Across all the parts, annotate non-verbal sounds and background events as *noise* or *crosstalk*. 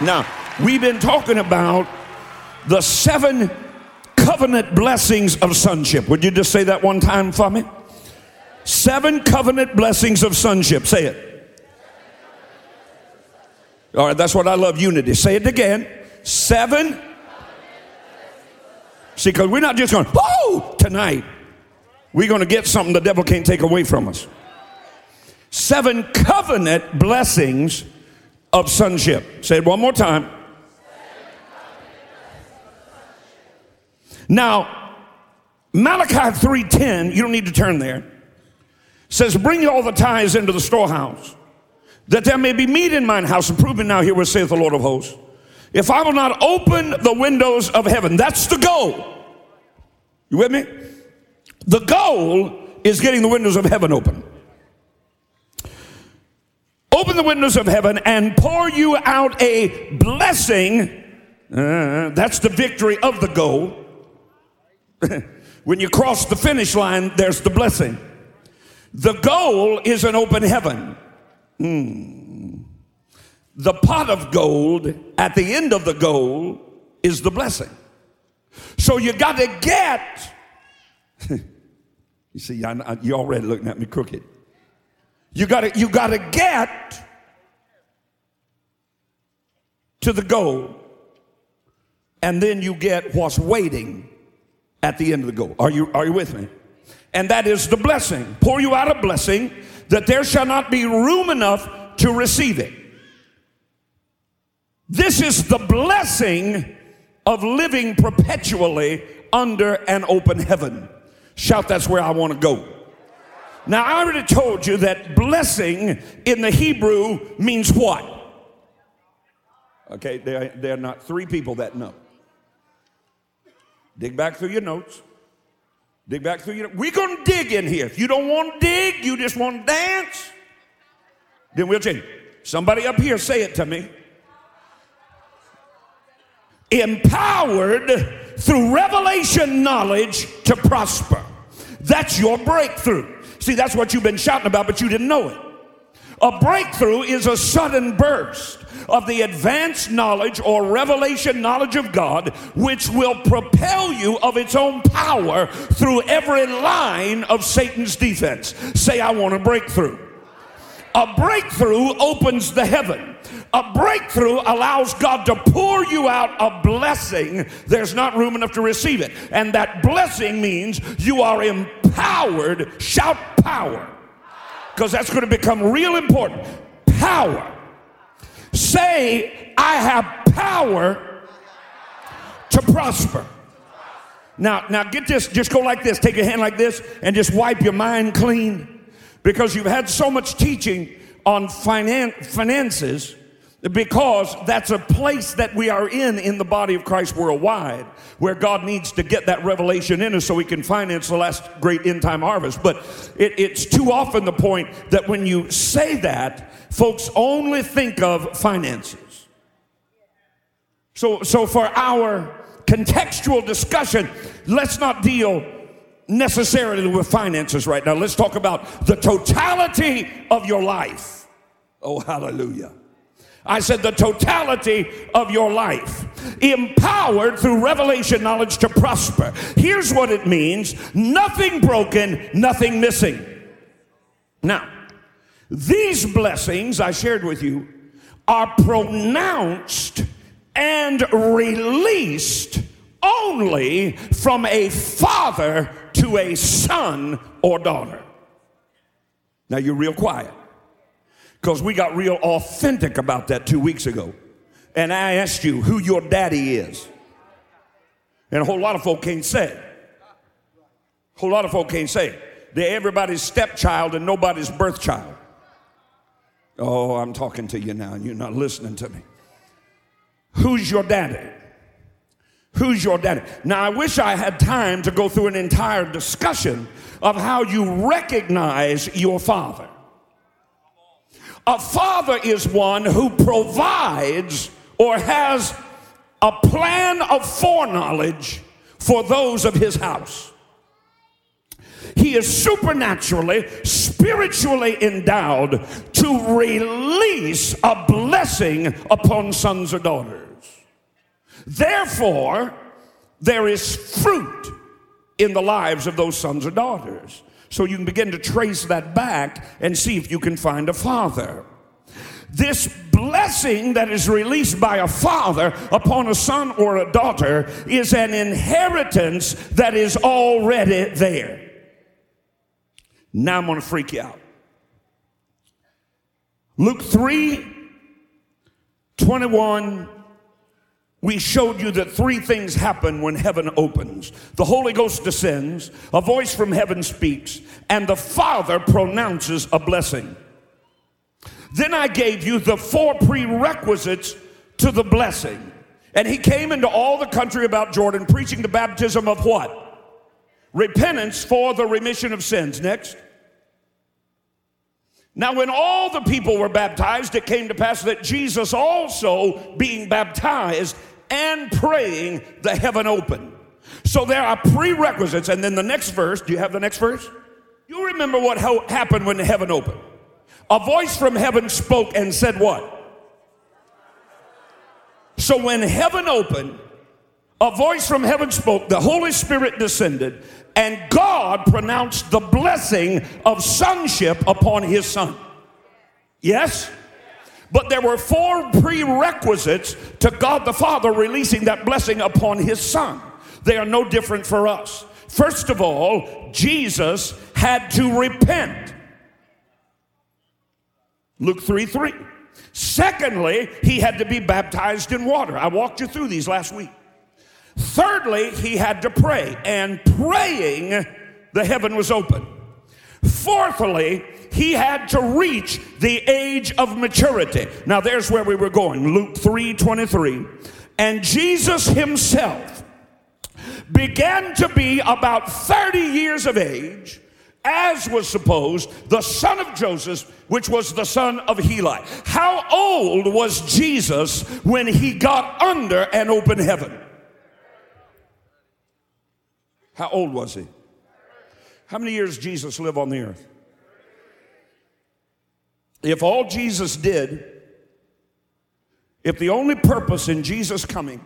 Now, we've been talking about the seven covenant blessings of sonship. Would you just say that one time for me? Seven covenant blessings of sonship. Say it. All right, that's what I love unity. Say it again. Seven. See, because we're not just going, oh, tonight. We're going to get something the devil can't take away from us. Seven covenant blessings of sonship. Say it one more time. Now, Malachi 3:10, you don't need to turn there, says, Bring all the tithes into the storehouse, that there may be meat in mine house. And prove it now here what saith the Lord of hosts. If I will not open the windows of heaven, that's the goal. You with me? The goal is getting the windows of heaven open. Open the windows of heaven and pour you out a blessing. Uh, that's the victory of the goal. *laughs* when you cross the finish line, there's the blessing. The goal is an open heaven. Mm. The pot of gold at the end of the goal is the blessing. So you got to get. *laughs* you see, I, I, you already looking at me crooked. You got to you got to get to the goal, and then you get what's waiting at the end of the goal. Are you, are you with me? And that is the blessing. Pour you out a blessing that there shall not be room enough to receive it. This is the blessing of living perpetually under an open heaven. Shout, that's where I want to go. Now, I already told you that blessing in the Hebrew means what? Okay, there, there are not three people that know. Dig back through your notes. Dig back through your. We're gonna dig in here. If you don't want to dig, you just want to dance, then we'll change. Somebody up here say it to me. Empowered through revelation knowledge to prosper. That's your breakthrough. See, that's what you've been shouting about, but you didn't know it. A breakthrough is a sudden burst of the advanced knowledge or revelation knowledge of God, which will propel you of its own power through every line of Satan's defense. Say, I want a breakthrough. A breakthrough opens the heaven. A breakthrough allows God to pour you out a blessing. There's not room enough to receive it. And that blessing means you are empowered. Shout power. Because that's going to become real important. Power Say, I have power to prosper. Now, now get this, just go like this, take your hand like this, and just wipe your mind clean. Because you've had so much teaching on finan- finances, because that's a place that we are in in the body of Christ worldwide, where God needs to get that revelation in us so we can finance the last great end time harvest. But it, it's too often the point that when you say that, folks only think of finances. So, so for our contextual discussion, let's not deal necessarily with finances right now. Let's talk about the totality of your life. Oh, hallelujah. I said the totality of your life, empowered through revelation knowledge to prosper. Here's what it means nothing broken, nothing missing. Now, these blessings I shared with you are pronounced and released only from a father to a son or daughter. Now you're real quiet because we got real authentic about that two weeks ago. And I asked you who your daddy is. And a whole lot of folk can't say. A whole lot of folk can't say. They're everybody's stepchild and nobody's birth child. Oh, I'm talking to you now and you're not listening to me. Who's your daddy? Who's your daddy? Now, I wish I had time to go through an entire discussion of how you recognize your father. A father is one who provides or has a plan of foreknowledge for those of his house. He is supernaturally, spiritually endowed to release a blessing upon sons or daughters. Therefore, there is fruit in the lives of those sons or daughters. So you can begin to trace that back and see if you can find a father. This blessing that is released by a father upon a son or a daughter is an inheritance that is already there. Now I'm going to freak you out. Luke 3 21 we showed you that three things happen when heaven opens the Holy Ghost descends, a voice from heaven speaks, and the Father pronounces a blessing. Then I gave you the four prerequisites to the blessing. And he came into all the country about Jordan, preaching the baptism of what? Repentance for the remission of sins. Next. Now, when all the people were baptized, it came to pass that Jesus also, being baptized and praying, the heaven opened. So there are prerequisites. And then the next verse, do you have the next verse? You remember what happened when the heaven opened? A voice from heaven spoke and said, What? So when heaven opened, a voice from heaven spoke, the Holy Spirit descended, and God pronounced the blessing of sonship upon his son. Yes? But there were four prerequisites to God the Father releasing that blessing upon his son. They are no different for us. First of all, Jesus had to repent. Luke 3 3. Secondly, he had to be baptized in water. I walked you through these last week. Thirdly, he had to pray, and praying, the heaven was open. Fourthly, he had to reach the age of maturity. Now, there's where we were going Luke 3 23. And Jesus himself began to be about 30 years of age as was supposed, the son of Joseph, which was the son of Heli. How old was Jesus when he got under an open heaven? How old was he? How many years Jesus live on the earth? If all Jesus did, if the only purpose in Jesus coming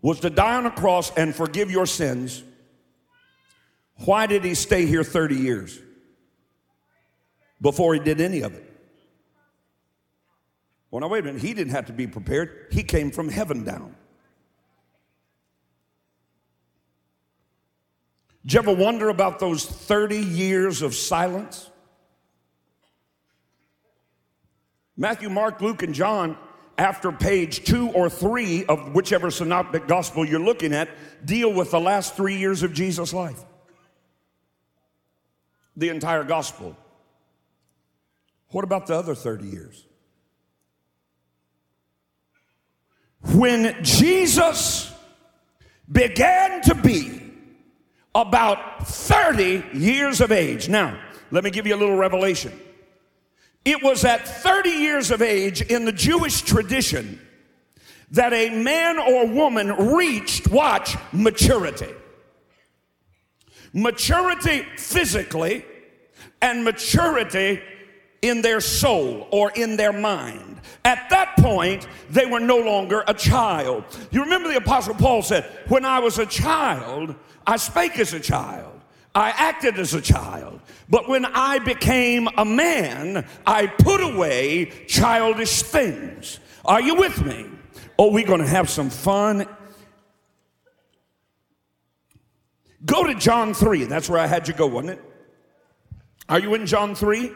was to die on a cross and forgive your sins, why did he stay here 30 years before he did any of it? Well, now, wait a minute. He didn't have to be prepared, he came from heaven down. Did you ever wonder about those 30 years of silence? Matthew, Mark, Luke, and John, after page two or three of whichever synoptic gospel you're looking at, deal with the last three years of Jesus' life the entire gospel. What about the other 30 years? When Jesus began to be about 30 years of age. Now, let me give you a little revelation. It was at 30 years of age in the Jewish tradition that a man or woman reached, watch, maturity maturity physically and maturity in their soul or in their mind. At that point, they were no longer a child. You remember the Apostle Paul said, When I was a child, I spake as a child. I acted as a child. But when I became a man, I put away childish things. Are you with me? Oh, we're going to have some fun Go to John 3. That's where I had you go, wasn't it? Are you in John 3?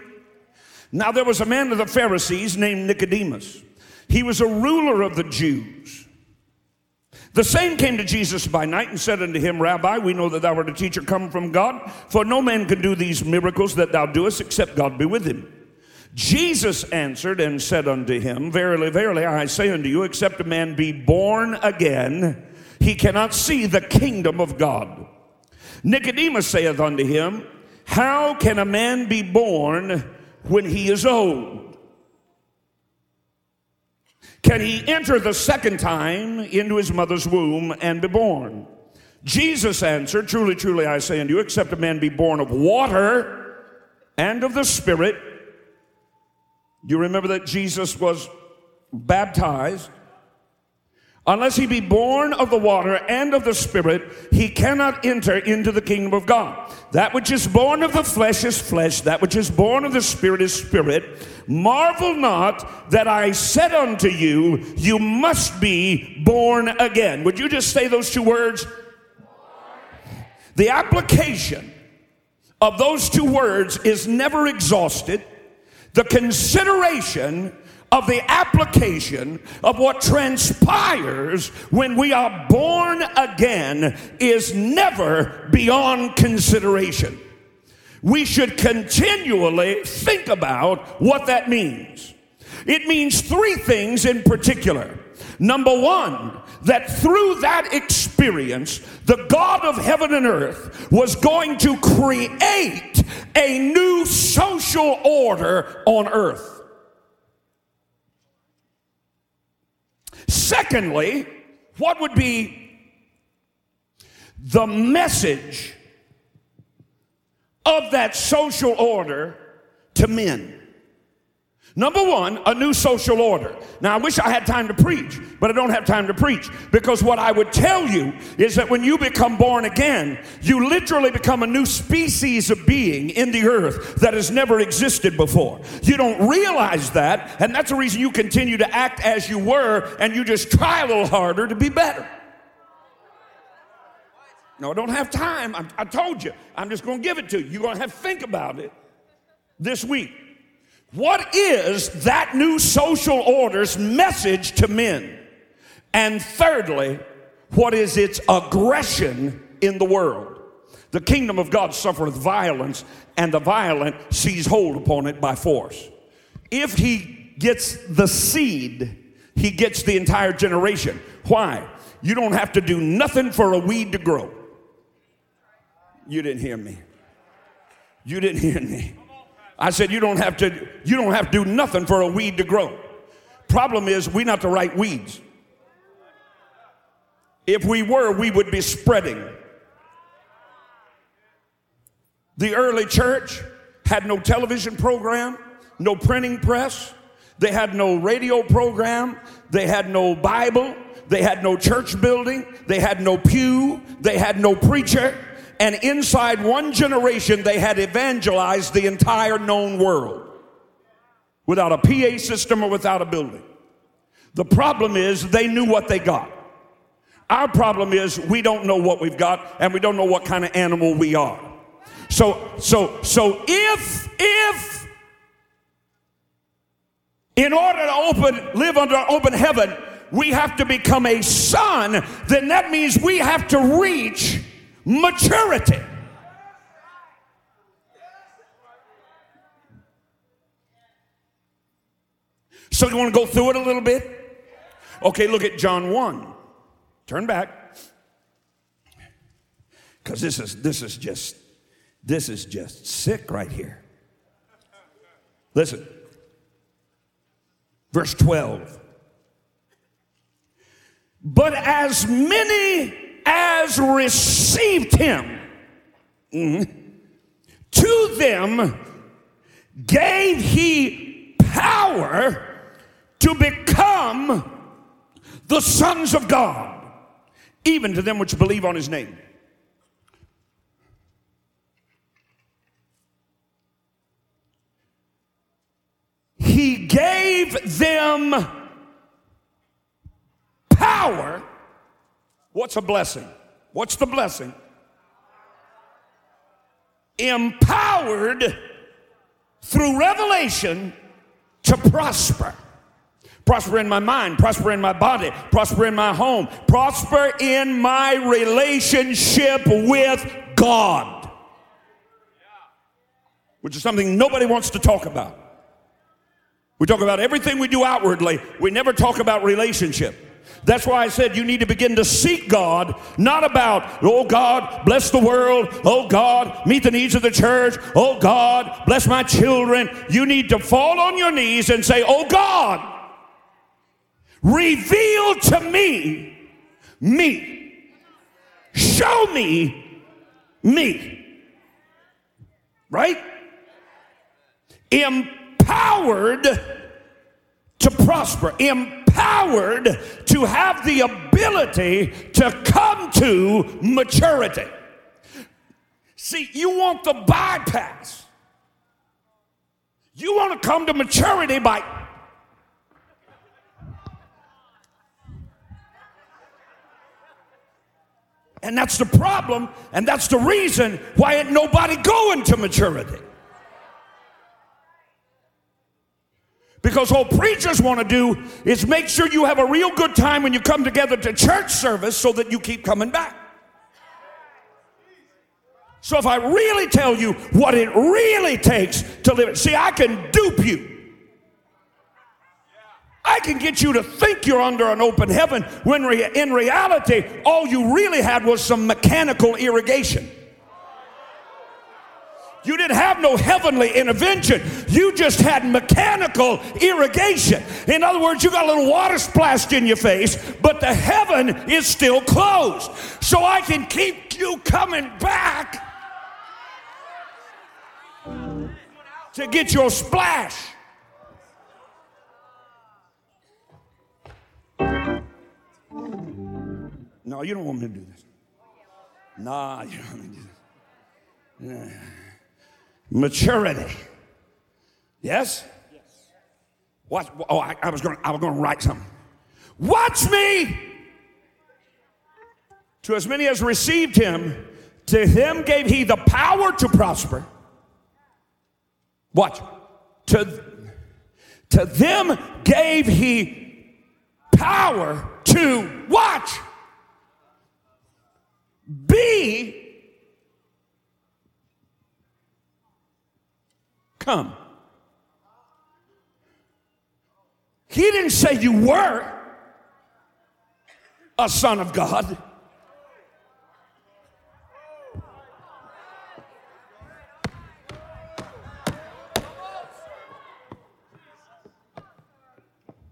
Now there was a man of the Pharisees named Nicodemus. He was a ruler of the Jews. The same came to Jesus by night and said unto him, Rabbi, we know that thou art a teacher come from God, for no man can do these miracles that thou doest except God be with him. Jesus answered and said unto him, Verily, verily, I say unto you, except a man be born again, he cannot see the kingdom of God. Nicodemus saith unto him, How can a man be born when he is old? Can he enter the second time into his mother's womb and be born? Jesus answered, Truly, truly, I say unto you, except a man be born of water and of the Spirit. Do you remember that Jesus was baptized. Unless he be born of the water and of the Spirit, he cannot enter into the kingdom of God. That which is born of the flesh is flesh, that which is born of the Spirit is spirit. Marvel not that I said unto you, You must be born again. Would you just say those two words? The application of those two words is never exhausted. The consideration of the application of what transpires when we are born again is never beyond consideration. We should continually think about what that means. It means three things in particular. Number one, that through that experience, the God of heaven and earth was going to create a new social order on earth. Secondly, what would be the message of that social order to men? Number one, a new social order. Now, I wish I had time to preach, but I don't have time to preach because what I would tell you is that when you become born again, you literally become a new species of being in the earth that has never existed before. You don't realize that, and that's the reason you continue to act as you were and you just try a little harder to be better. No, I don't have time. I, I told you. I'm just going to give it to you. You're going to have to think about it this week. What is that new social order's message to men? And thirdly, what is its aggression in the world? The kingdom of God suffereth violence, and the violent seize hold upon it by force. If he gets the seed, he gets the entire generation. Why? You don't have to do nothing for a weed to grow. You didn't hear me. You didn't hear me. I said, you don't have to, you don't have to do nothing for a weed to grow. Problem is, we're not the right weeds. If we were, we would be spreading. The early church had no television program, no printing press, they had no radio program, they had no Bible, they had no church building, they had no pew, they had no preacher and inside one generation, they had evangelized the entire known world without a PA system or without a building. The problem is they knew what they got. Our problem is we don't know what we've got and we don't know what kind of animal we are. So, so, so if, if, in order to open, live under open heaven, we have to become a son, then that means we have to reach maturity. So you want to go through it a little bit? Okay, look at John 1. Turn back. Cuz this is this is just this is just sick right here. Listen. Verse 12. But as many as received him, mm-hmm, to them gave he power to become the sons of God, even to them which believe on his name. He gave them power What's a blessing? What's the blessing? Empowered through revelation to prosper. Prosper in my mind, prosper in my body, prosper in my home, prosper in my relationship with God, which is something nobody wants to talk about. We talk about everything we do outwardly, we never talk about relationship. That's why I said you need to begin to seek God, not about, oh God, bless the world. Oh God, meet the needs of the church. Oh God, bless my children. You need to fall on your knees and say, oh God, reveal to me me. show me me. Right? Empowered to prosper, empowered to have the ability to come to maturity. See, you want the bypass. You want to come to maturity by And that's the problem, and that's the reason why ain't nobody going to maturity. Because all preachers want to do is make sure you have a real good time when you come together to church service so that you keep coming back. So if I really tell you what it really takes to live, it, see, I can dupe you. I can get you to think you're under an open heaven when re- in reality, all you really had was some mechanical irrigation. You didn't have no heavenly intervention. You just had mechanical irrigation. In other words, you got a little water splashed in your face, but the heaven is still closed. So I can keep you coming back to get your splash. No, you don't want me to do this. Nah, you don't want me to do this. Yeah. Maturity. Yes? Yes. Watch. Oh, I, I was going. I was going to write something. Watch me. To as many as received him, to him gave he the power to prosper. Watch. To, to them gave he power to watch be come. He didn't say you were a son of God.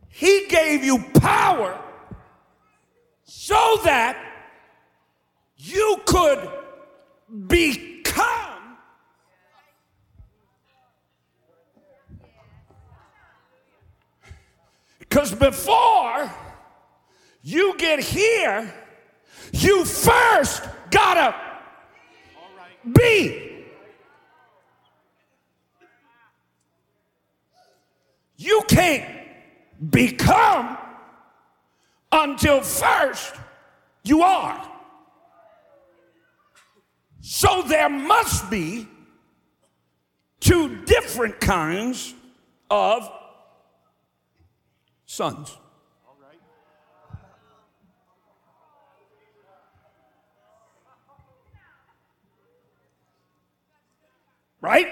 He gave you power so that you could become because before you get you first gotta be you can't become until first you are so there must be two different kinds of sons. Right?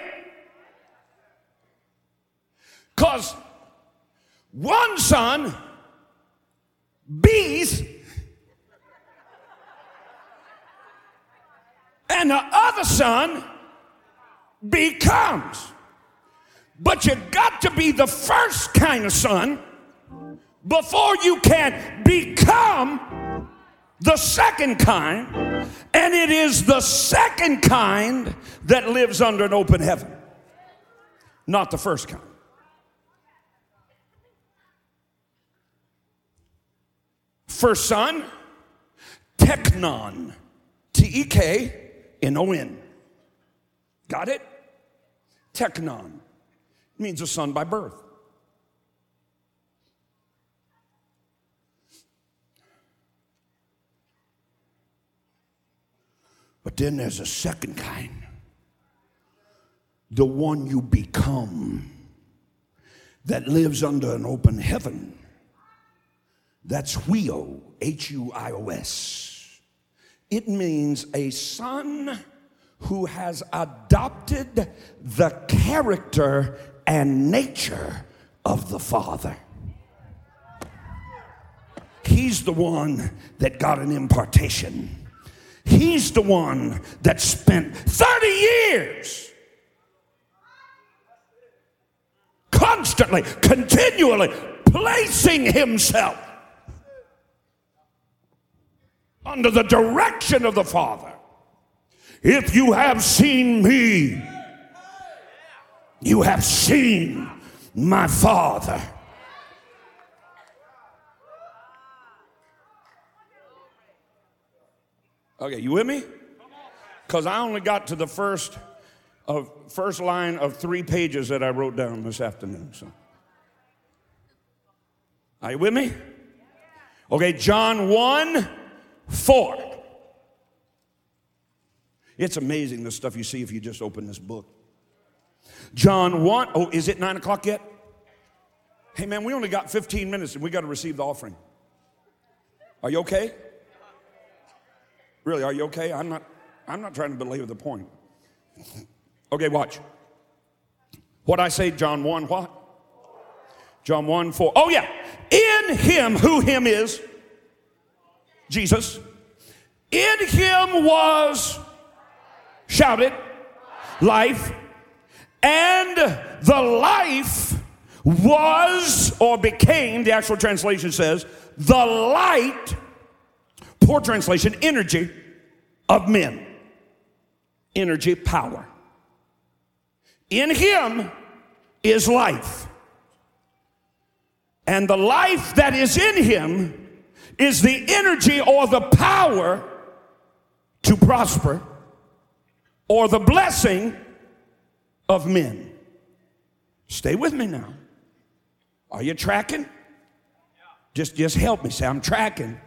Because one son bees and the other son becomes. But you got to be the first kind of son before you can become the second kind. And it is the second kind that lives under an open heaven, not the first kind. First son, teknon, T E K N O N. Got it? Teknon means a son by birth. But then there's a second kind the one you become that lives under an open heaven. That's Huios, H U I O S. It means a son who has adopted the character and nature of the father. He's the one that got an impartation. He's the one that spent 30 years constantly, continually placing himself under the direction of the Father. If you have seen me, you have seen my Father. Okay, you with me? Because I only got to the first of first line of three pages that I wrote down this afternoon. So, are you with me? Okay, John 1 4. It's amazing the stuff you see if you just open this book. John 1, oh, is it 9 o'clock yet? Hey man, we only got 15 minutes and we got to receive the offering. Are you okay? Really, are you okay? I'm not, I'm not trying to belabor the point. *laughs* Okay, watch. What I say, John 1, what? John 1, 4. Oh, yeah. In him, who him is? Jesus. In him was, shouted, life. And the life was or became, the actual translation says, the light, poor translation, energy of men. Energy, power. In him is life. And the life that is in him is the energy or the power to prosper or the blessing of men. Stay with me now. Are you tracking? Just, just help me say, I'm tracking.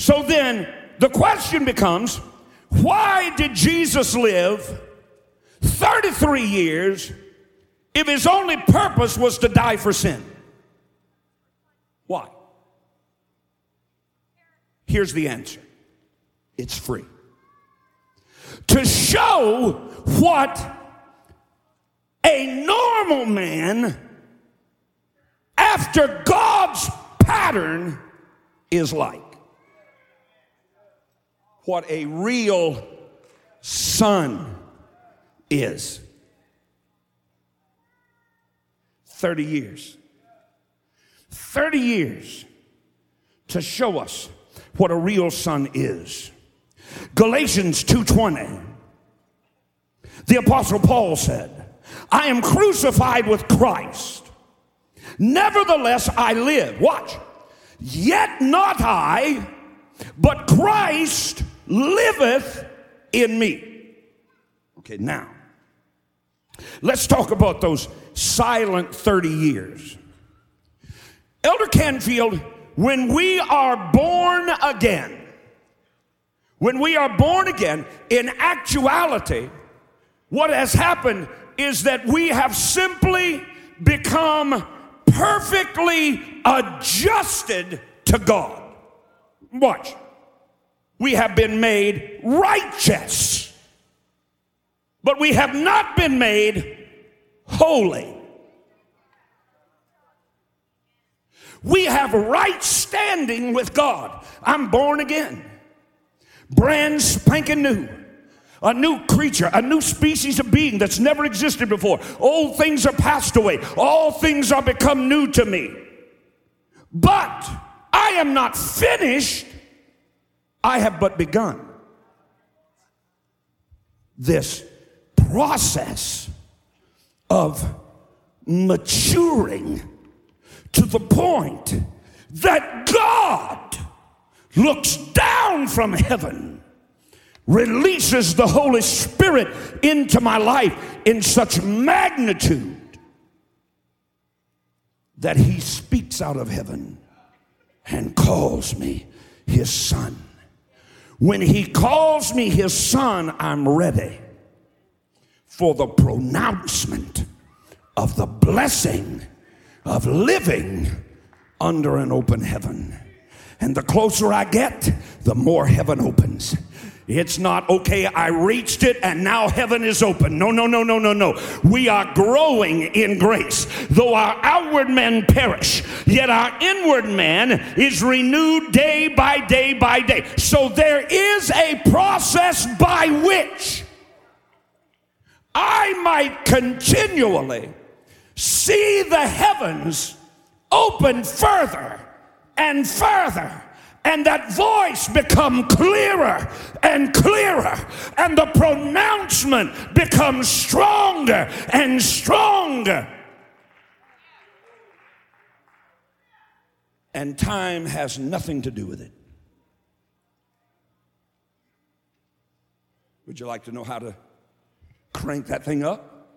So then the question becomes why did Jesus live 33 years if his only purpose was to die for sin? Why? Here's the answer it's free. To show what a normal man after God's pattern is like. What a real son is 30 years. 30 years to show us what a real son is. Galatians 2:20. The apostle Paul said, "I am crucified with Christ. Nevertheless I live." Watch. Yet not I, but Christ liveth in me. Okay, now, let's talk about those silent 30 years. Elder Canfield, when we are born again, when we are born again, in actuality, what has happened is that we have simply become perfectly adjusted to God. Watch. We have been made righteous but we have not been made holy. We have right standing with God. I'm born again, brand spanking new. A new creature, a new species of being that's never existed before. Old things are passed away. All things are become new to me. But I am not finished. I have but begun this process of maturing to the point that God looks down from heaven, releases the Holy Spirit into my life in such magnitude that He speaks out of heaven and calls me His Son. When He calls me His Son, I'm ready for the pronouncement of the blessing of living under an open heaven. And the closer I get, the more heaven opens. It's not, okay, I reached it and now heaven is open. No, no, no, no, no, no. We are growing in grace. Though our outward men perish, yet our inward man is renewed day by day by day. So there is a process by which I might continually see the heavens open further and further and that voice become clearer and clearer. And the pronouncement becomes stronger and stronger. And time has nothing to do with it. Would you like to know how to crank that thing up?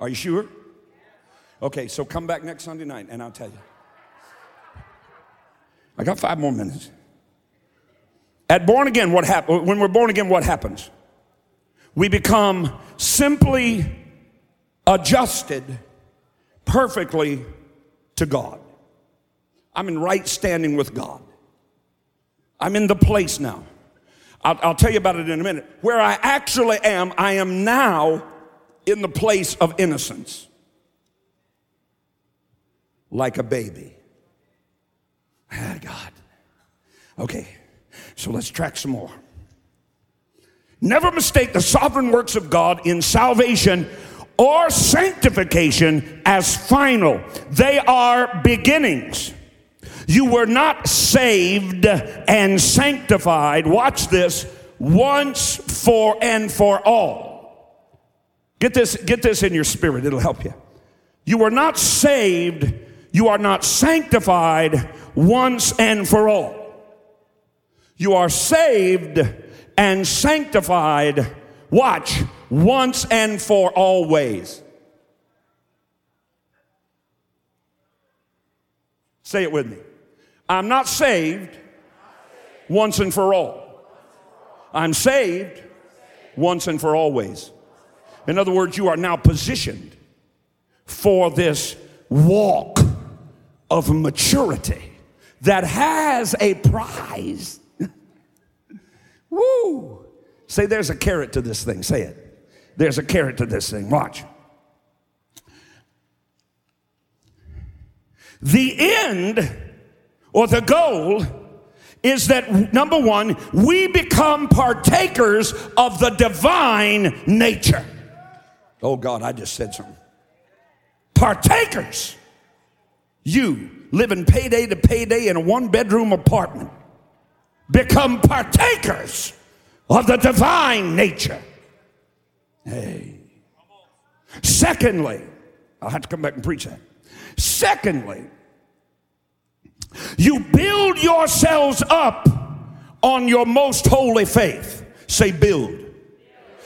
Are you sure? Okay so come back next sunday night and i'll tell you I got five more minutes. At born again, what happens? When we're born again, what happens? We become simply adjusted perfectly to God. I'm in right standing with God. I'm in the place now. I'll, I'll, tell you about it in a minute. Where I actually am, I am now in the place of innocence, like a baby. Ah, God. Okay, so let's track some more. Never mistake the sovereign works of God in salvation or sanctification as final, they are beginnings. You were not saved and sanctified, watch this, once for and for all. Get this, get this in your spirit, it'll help you. You were not saved, you are not sanctified once and for all. You are saved and sanctified, watch, once and for always. Say it with me. I'm not saved once and for all. I'm saved once and for always. In other words, you are now positioned for this walk of maturity that has a prize. *laughs* Woo! Say, there's a carrot to this thing. Say it. There's a carrot to this thing. Watch. The end or the goal is that number one, we become partakers of the divine nature. Oh God, I just said something. Partakers. You living payday to payday in a one bedroom apartment become partakers of the divine nature. Hey. Secondly, I'll have to come back and preach that. Secondly, you build yourselves up on your most holy faith. Say, build.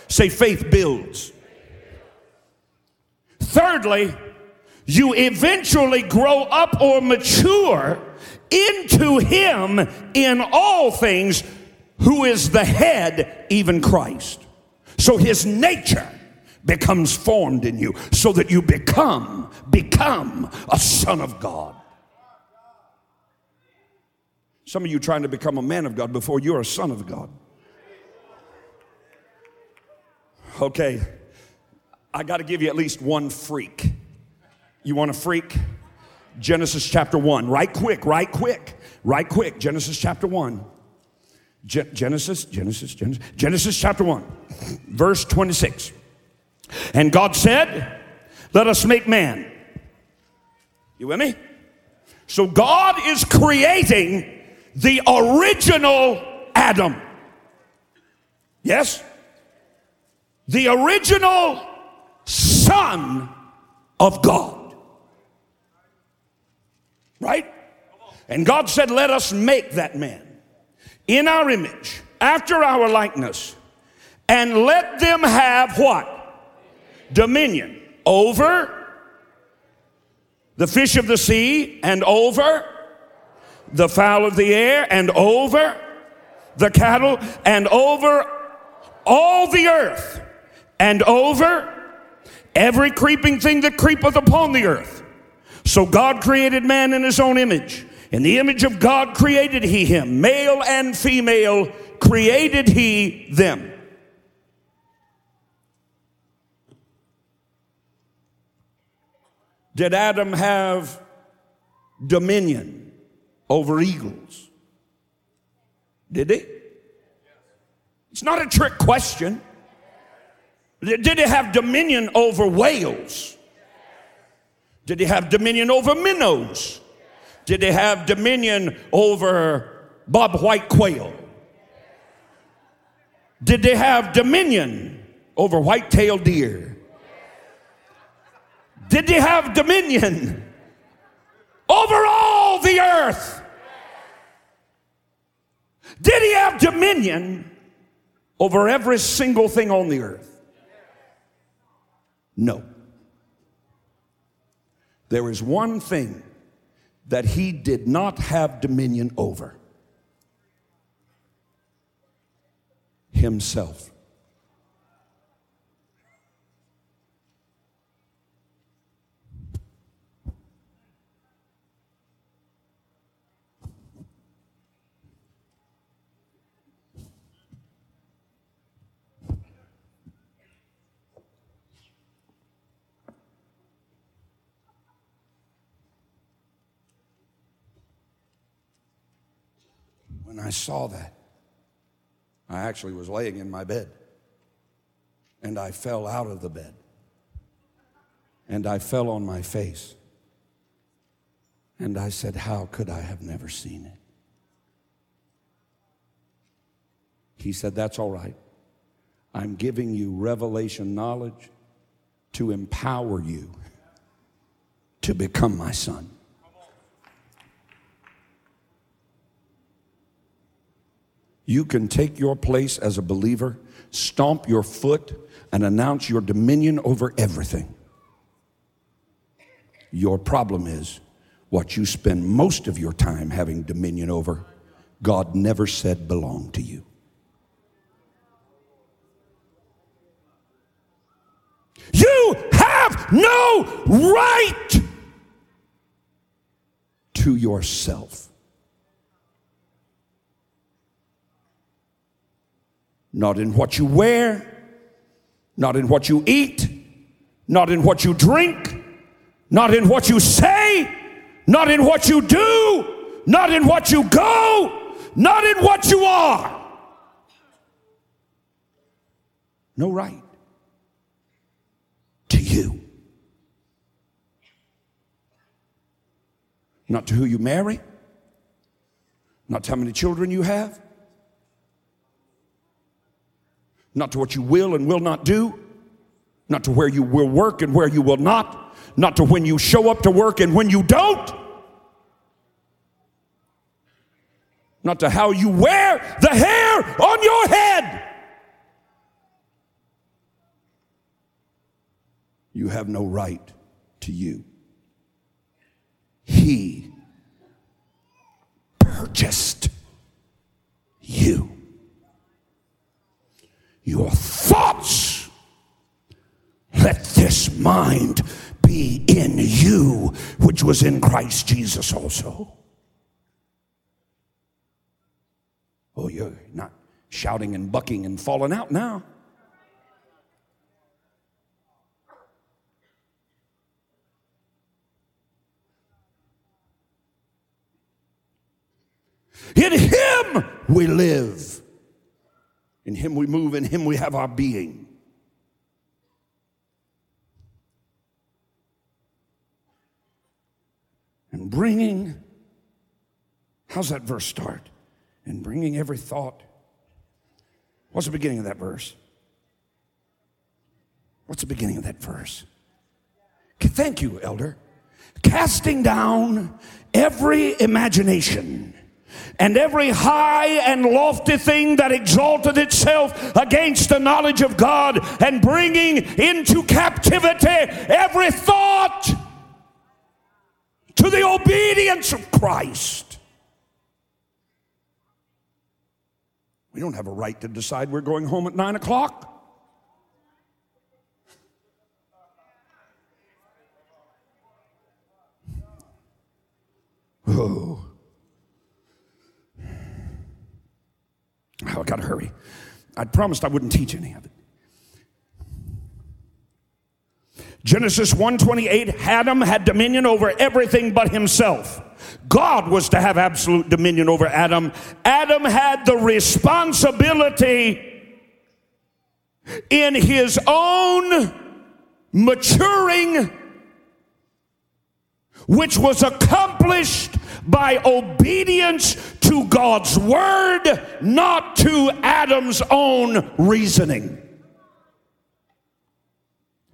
Say, faith builds. Thirdly, you eventually grow up or mature into Him in all things, who is the head, even Christ. So His nature becomes formed in you so that you become become a son of God. Some of you trying to become a man of God before you're a son of God. Okay, I got to give you at least one freak. You want a freak? Genesis chapter 1. Right quick, right quick, right quick. Genesis chapter 1. Ge- Genesis, Genesis, Genesis, Genesis chapter 1, *laughs* verse 26. And God said, Let us make man. You with me? So God is creating the original Adam. Yes? The original Son of God. Right? And God said, Let us make that man in our image, after our likeness, and let them have what? Dominion over the fish of the sea, and over the fowl of the air, and over the cattle, and over all the earth, and over every creeping thing that creepeth upon the earth. So God created man in his own image. In the image of God created he him. Male and female created he them. Did Adam have dominion over eagles? Did he? It's not a trick question. Did he have dominion over whales? Did he have dominion over minnows? Did he have dominion over bob white quail? Did they have dominion over white-tailed deer? Did they have dominion over all the earth? Did he have dominion over every single thing on the earth? No. There is one thing that he did not have dominion over himself. When I saw that, I actually was laying in my bed and I fell out of the bed and I fell on my face. And I said, How could I have never seen it? He said, That's all right. I'm giving you revelation knowledge to empower you to become my son. You can take your place as a believer, stomp your foot, and announce your dominion over everything. Your problem is what you spend most of your time having dominion over, God never said belonged to you. You have no right to yourself. Not in what you wear, not in what you eat, not in what you drink, not in what you say, not in what you do, not in what you go, not in what you are. No right to you. Not to who you marry, not to how many children you have, not to what you will and will not do, not to where you will work and where you will not, not to when you show up to work and when you don't, not to how you wear the hair on your head. You have no right to you. He purchased you your thoughts. Let this mind be in you, which was in Christ Jesus also. Oh, you're not shouting and bucking and falling out now. In Him we live in Him we move, in Him we have our being. And bringing, how's that verse start? And bringing every thought. What's the beginning of that verse? What's the beginning of that verse? Thank you, elder. Casting down every imagination and every high and lofty thing that exalted itself against the knowledge of God, and bringing into captivity every thought to the obedience of Christ. We don't have a right to decide we're going home at nine o'clock. Oh. I got to hurry. I promised I wouldn't teach any of it. Genesis 1:28 Adam had dominion over everything but himself. God was to have absolute dominion over Adam. Adam had the responsibility in his own maturing which was accomplished by obedience to God's word, not to Adam's own reasoning.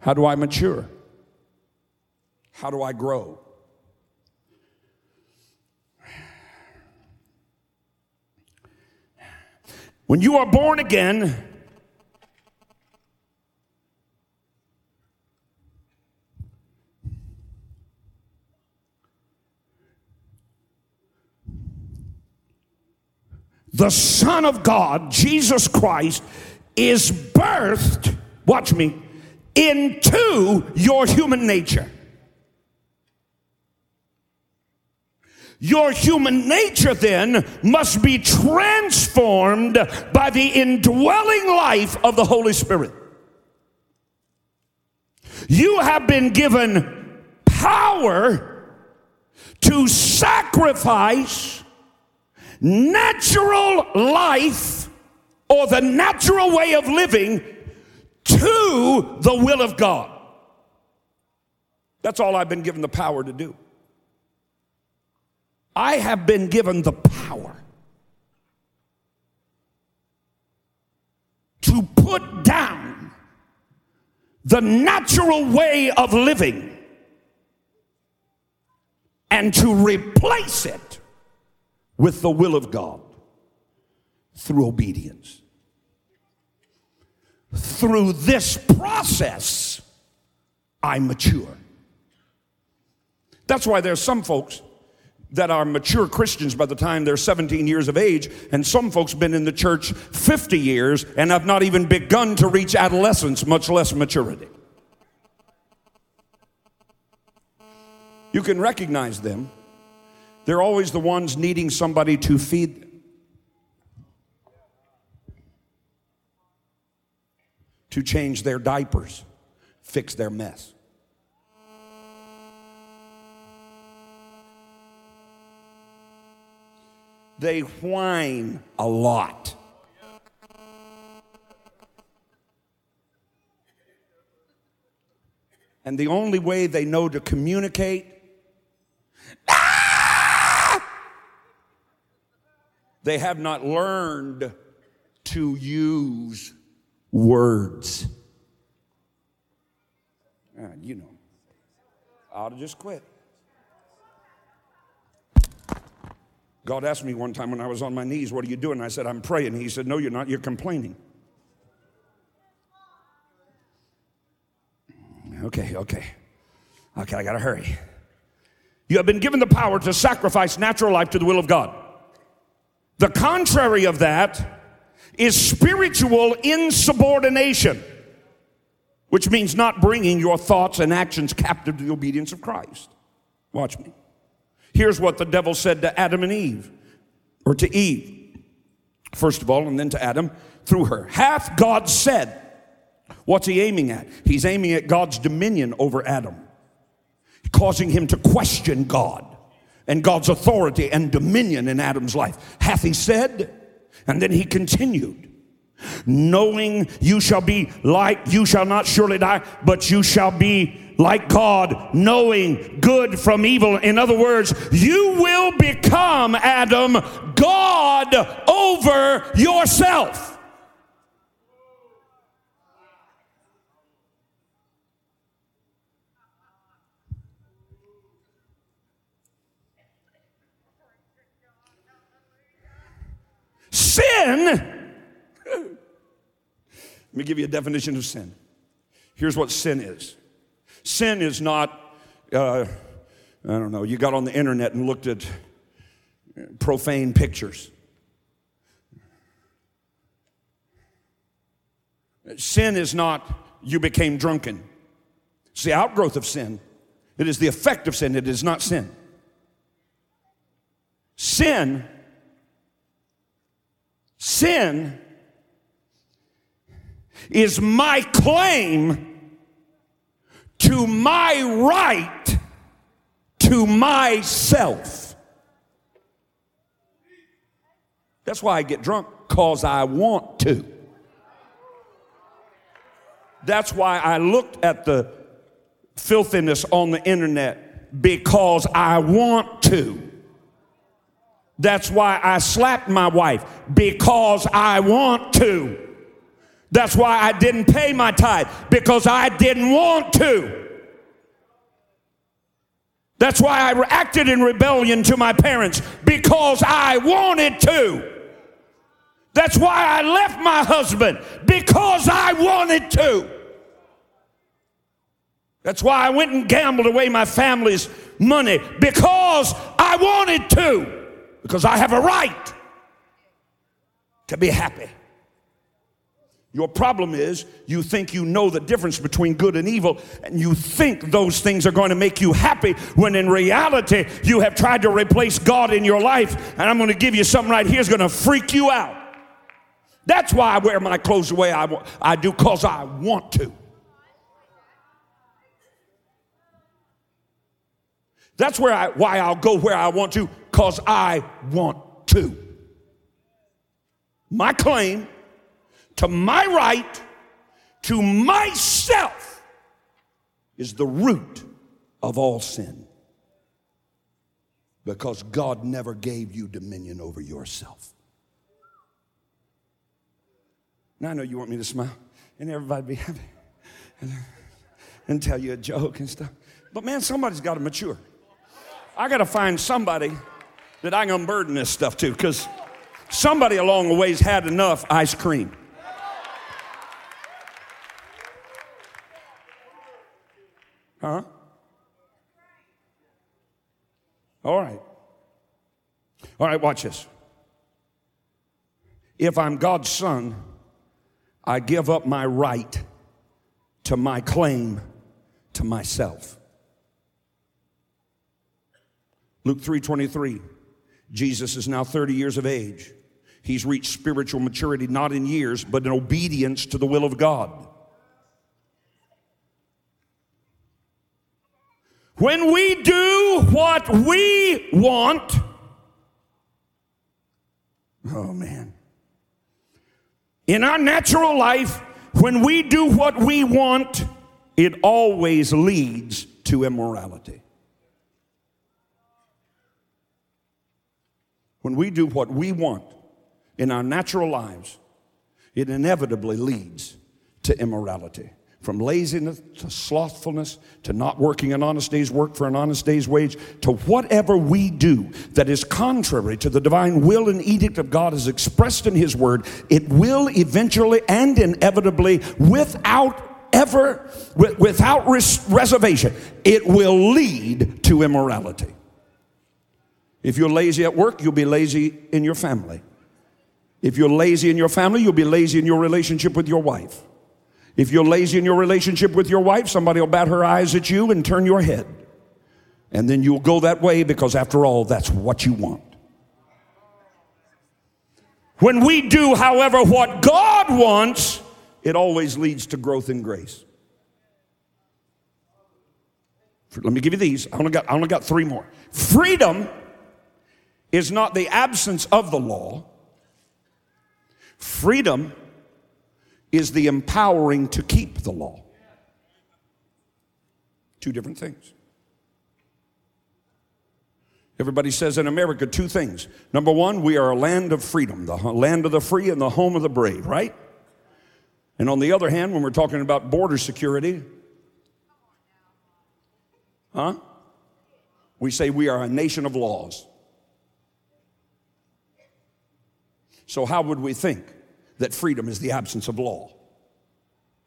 How do I mature? How do I grow? When you are born again, the Son of God, Jesus Christ, is birthed, watch me, into your human nature. Your human nature then must be transformed by the indwelling life of the Holy Spirit. You have been given power to sacrifice natural life or the natural way of living to the will of God. That's all I've been given the power to do. I have been given the power to put down the natural way of living and to replace it with the will of God through obedience. Through this process, I mature. That's why there's some folks that are mature Christians by the time they're 17 years of age, and some folks been in the church 50 years and have not even begun to reach adolescence, much less maturity. You can recognize them. They're always the ones needing somebody to feed them. To change their diapers, fix their mess. they whine a lot. And the only way they know to communicate, ah! They have not learned to use words. Uh, you know, I ought to just quit. God asked me one time when I was on my knees, What are you doing? I said, I'm praying. He said, No, you're not. You're complaining. Okay, okay. Okay, I got to hurry. You have been given the power to sacrifice natural life to the will of God. The contrary of that is spiritual insubordination, which means not bringing your thoughts and actions captive to the obedience of Christ. Watch me. Here's what the devil said to Adam and Eve, or to Eve, first of all, and then to Adam through her. Hath God said, What's he aiming at? He's aiming at God's dominion over Adam, causing him to question God and God's authority and dominion in Adam's life. Hath he said? And then he continued knowing you shall be like, you shall not surely die, but you shall be like God, knowing good from evil. In other words, you will become, Adam, God over yourself. Sin let me give you a definition of sin. Here's what sin is sin is not, uh, I don't know, you got on the internet and looked at profane pictures. Sin is not you became drunken. It's the outgrowth of sin. It is the effect of sin. It is not sin. Sin, sin is my claim to my right to myself. That's why I get drunk, because I want to. That's why I looked at the filthiness on the internet, because I want to. That's why I slapped my wife because I want to. That's why I didn't pay my tithe because I didn't want to. That's why I acted in rebellion to my parents because I wanted to. That's why I left my husband because I wanted to. That's why I went and gambled away my family's money because I wanted to. Because I have a right to be happy. Your problem is you think you know the difference between good and evil, and you think those things are going to make you happy when in reality you have tried to replace God in your life. And I'm going to give you something right here is going to freak you out. That's why I wear my clothes the way I, I do, because I want to. That's where I, why I'll go where I want to, because I want to. My claim to my right, to myself, is the root of all sin. Because God never gave you dominion over yourself. Now, I know you want me to smile and everybody be happy and, and tell you a joke and stuff. But man, somebody's got to mature. I got to find somebody that I can unburden this stuff to because somebody along the way's had enough ice cream. Huh? All right. All right, watch this. If I'm God's son, I give up my right to my claim to myself. Luke 3:23. Jesus is now 30 years of age. He's reached spiritual maturity not in years, but in obedience to the will of God. When we do what we want, oh man. In our natural life, when we do what we want, it always leads to immorality. When we do what we want in our natural lives, it inevitably leads to immorality from laziness to slothfulness to not working an honest day's work for an honest day's wage to whatever we do that is contrary to the divine will and edict of God as expressed in His Word, it will eventually and inevitably, without ever, without res- reservation, it will lead to immorality. If you're lazy at work, you'll be lazy in your family. If you're lazy in your family, you'll be lazy in your relationship with your wife. If you're lazy in your relationship with your wife, somebody will bat her eyes at you and turn your head. And then you'll go that way because, after all, that's what you want. When we do, however, what God wants, it always leads to growth in grace. Let me give you these. I only got, I only got three more. Freedom is not the absence of the law, freedom is the empowering to keep the law. Two different things. Everybody says in America two things. Number one, we are a land of freedom, the land of the free and the home of the brave, right? And on the other hand, when we're talking about border security, huh? We say we are a nation of laws. So, how would we think that freedom is the absence of law.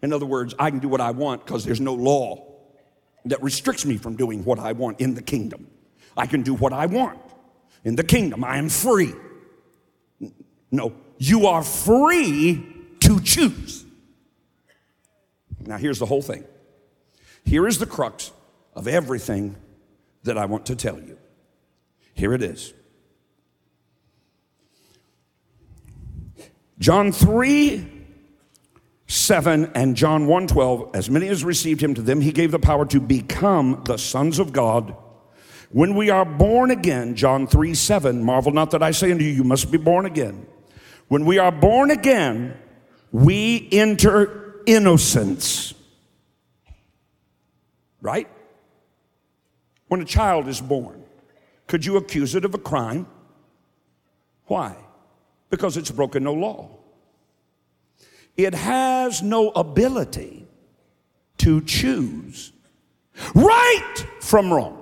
In other words, I can do what I want because there's no law that restricts me from doing what I want in the kingdom. I can do what I want in the kingdom. I am free. No, you are free to choose. Now, here's the whole thing. Here is the crux of everything that I want to tell you. Here it is. John 3 7 and John 1 12, as many as received him to them, he gave the power to become the sons of God. When we are born again, John 3 7, marvel not that I say unto you, you must be born again. When we are born again, we enter innocence. Right? When a child is born, could you accuse it of a crime? Why? Because it's broken no law. It has no ability to choose right from wrong.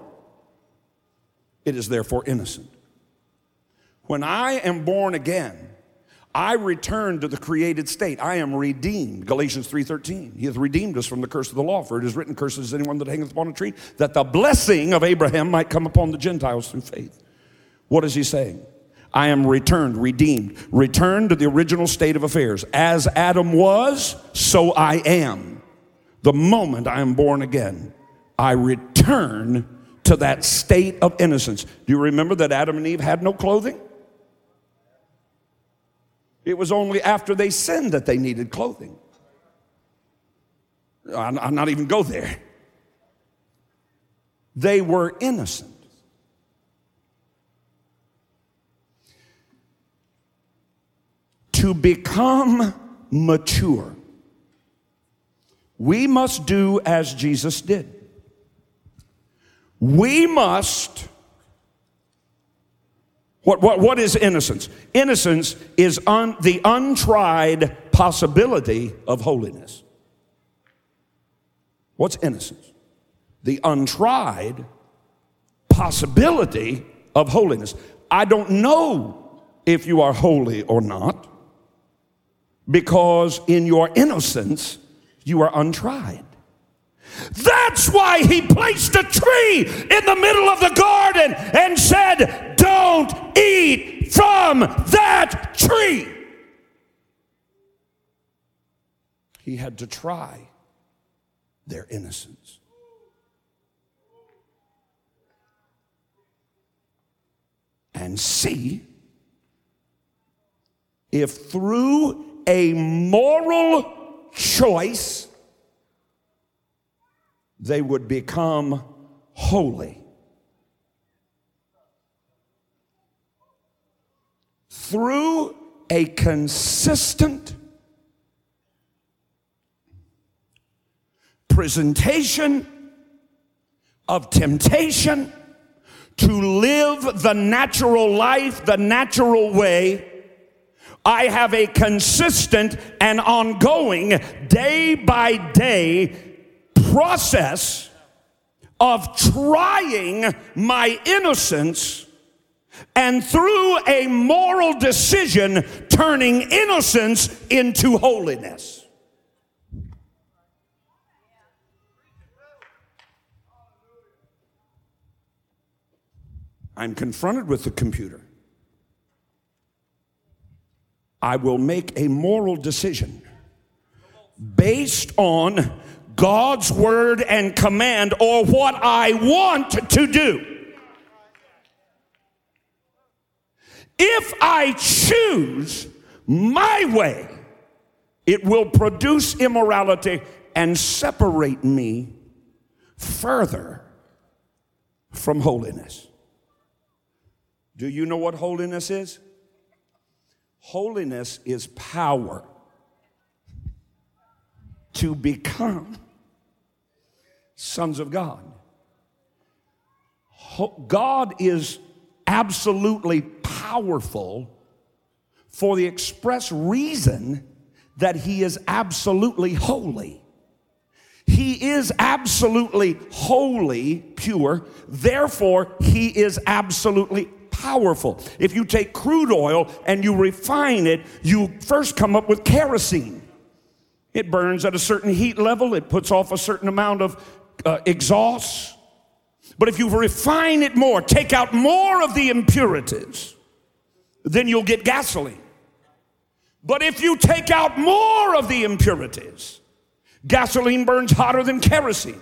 It is therefore innocent. When I am born again, I return to the created state. I am redeemed. Galatians 3:13. He hath redeemed us from the curse of the law, for it is written, Curses is anyone that hangeth upon a tree, that the blessing of Abraham might come upon the Gentiles through faith. What is he saying? I am returned, redeemed, returned to the original state of affairs. As Adam was, so I am. The moment I am born again, I return to that state of innocence. Do you remember that Adam and Eve had no clothing? It was only after they sinned that they needed clothing. I'll not even go there. They were innocent. To become mature, we must do as Jesus did. We must what, what, what is innocence? Innocence is un, the untried possibility of holiness. What's innocence? The untried possibility of holiness. I don't know if you are holy or not because in your innocence you are untried. That's why he placed a tree in the middle of the garden and said, Don't eat from that tree. He had to try their innocence. And see if through a moral choice they would become holy. Through a consistent presentation of temptation to live the natural life, the natural way, I have a consistent and ongoing, day by day process of trying my innocence and through a moral decision turning innocence into holiness. I'm confronted with the computer. I will make a moral decision based on God's word and command or what I want to do. If I choose my way, it will produce immorality and separate me further from holiness. Do you know what holiness is? Holiness is power to become sons of God. God is absolutely powerful for the express reason that He is absolutely holy. He is absolutely holy, pure, therefore, He is absolutely powerful. If you take crude oil and you refine it, you first come up with kerosene. It burns at a certain heat level, it puts off a certain amount of uh, exhaust. But if you refine it more, take out more of the impurities, then you'll get gasoline. But if you take out more of the impurities, gasoline burns hotter than kerosene.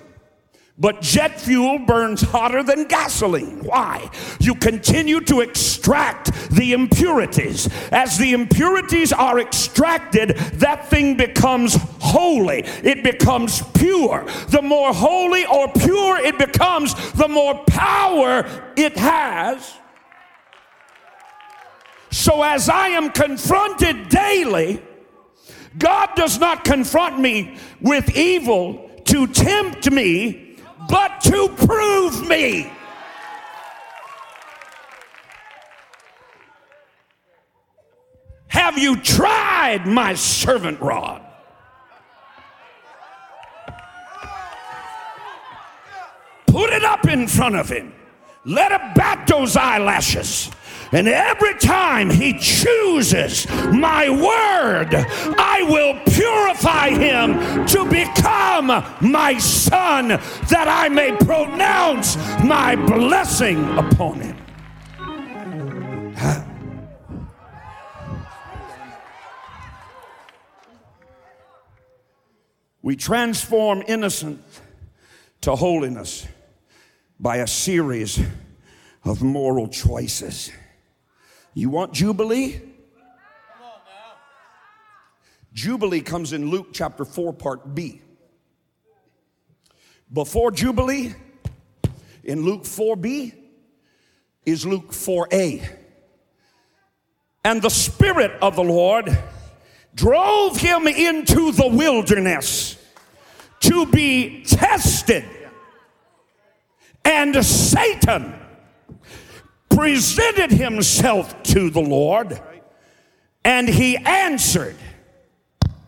But jet fuel burns hotter than gasoline. Why? You continue to extract the impurities. As the impurities are extracted, that thing becomes holy. It becomes pure. The more holy or pure it becomes, the more power it has. So as I am confronted daily, God does not confront me with evil to tempt me but to prove me. Have you tried my servant rod? Put it up in front of him. Let him bat those eyelashes. And every time he chooses my word, I will purify him to become my son, that I may pronounce my blessing upon him. We transform innocence to holiness by a series of moral choices. You want Jubilee? Jubilee comes in Luke chapter 4, part B. Before Jubilee, in Luke 4b, is Luke 4a. And the Spirit of the Lord drove him into the wilderness to be tested. And Satan presented himself to the Lord and he answered,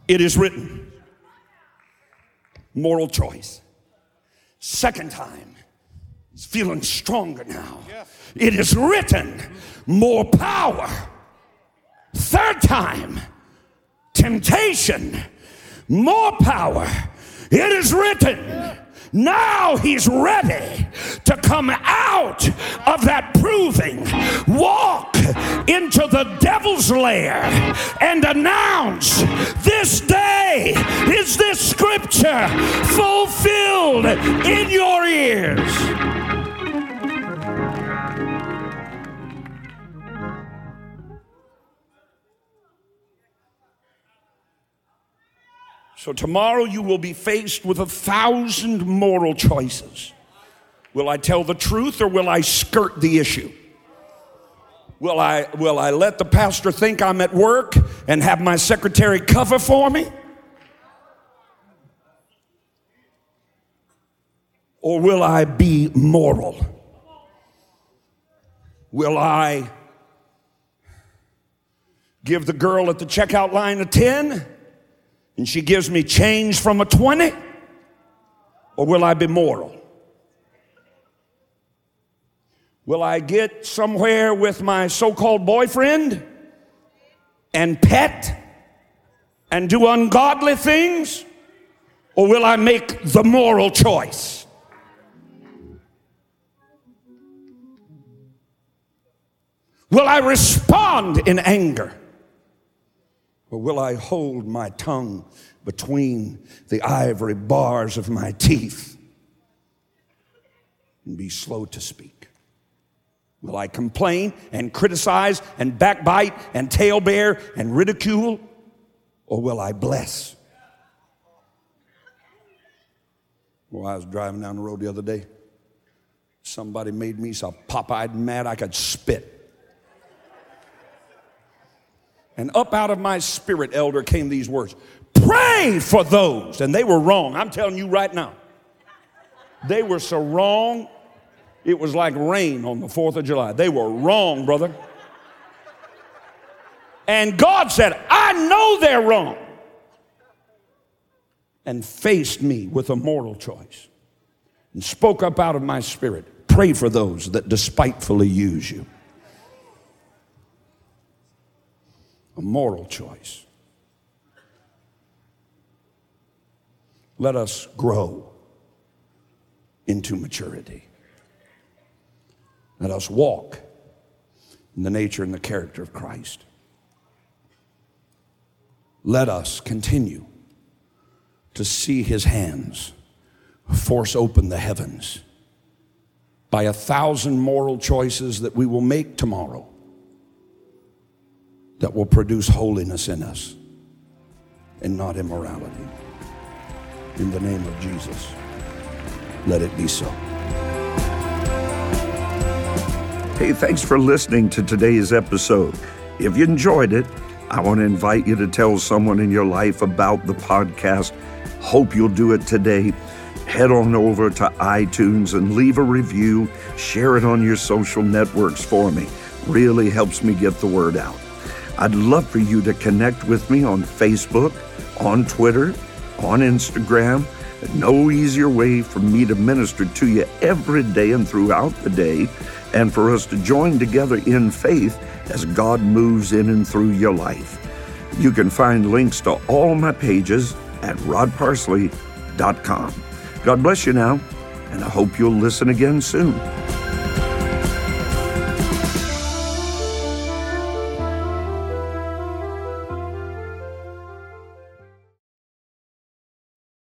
It is written. Moral choice. Second time, he's feeling stronger now. It is written, more power. Third time, temptation, more power. It is written, now he's ready to come out of that proving, walk into the devil's lair, and announce this day is this scripture fulfilled in your ears. So tomorrow you will be faced with a thousand moral choices. Will I tell the truth or will I skirt the issue? Will I, will I let the pastor think I'm at work and have my secretary cover for me? Or will I be moral? Will I give the girl at the checkout line a 10? And she gives me change from a 20? Or will I be moral? Will I get somewhere with my so called boyfriend and pet and do ungodly things? Or will I make the moral choice? Will I respond in anger? Or will I hold my tongue between the ivory bars of my teeth and be slow to speak? Will I complain and criticize and backbite and tale bear and ridicule? Or will I bless? Well, I was driving down the road the other day. Somebody made me so pop eyed mad I could spit. And up out of my spirit, elder, came these words Pray for those. And they were wrong. I'm telling you right now. They were so wrong, it was like rain on the 4th of July. They were wrong, brother. And God said, I know they're wrong. And faced me with a moral choice and spoke up out of my spirit. Pray for those that despitefully use you. A moral choice. Let us grow into maturity. Let us walk in the nature and the character of Christ. Let us continue to see his hands force open the heavens by a thousand moral choices that we will make tomorrow that will produce holiness in us and not immorality. In the name of Jesus, let it be so. Hey, thanks for listening to today's episode. If you enjoyed it, I want to invite you to tell someone in your life about the podcast. Hope you'll do it today. Head on over to iTunes and leave a review. Share it on your social networks for me. Really helps me get the word out. I'd love for you to connect with me on Facebook, on Twitter, on Instagram. No easier way for me to minister to you every day and throughout the day, and for us to join together in faith as God moves in and through your life. You can find links to all my pages at rodparsley.com. God bless you now, and I hope you'll listen again soon.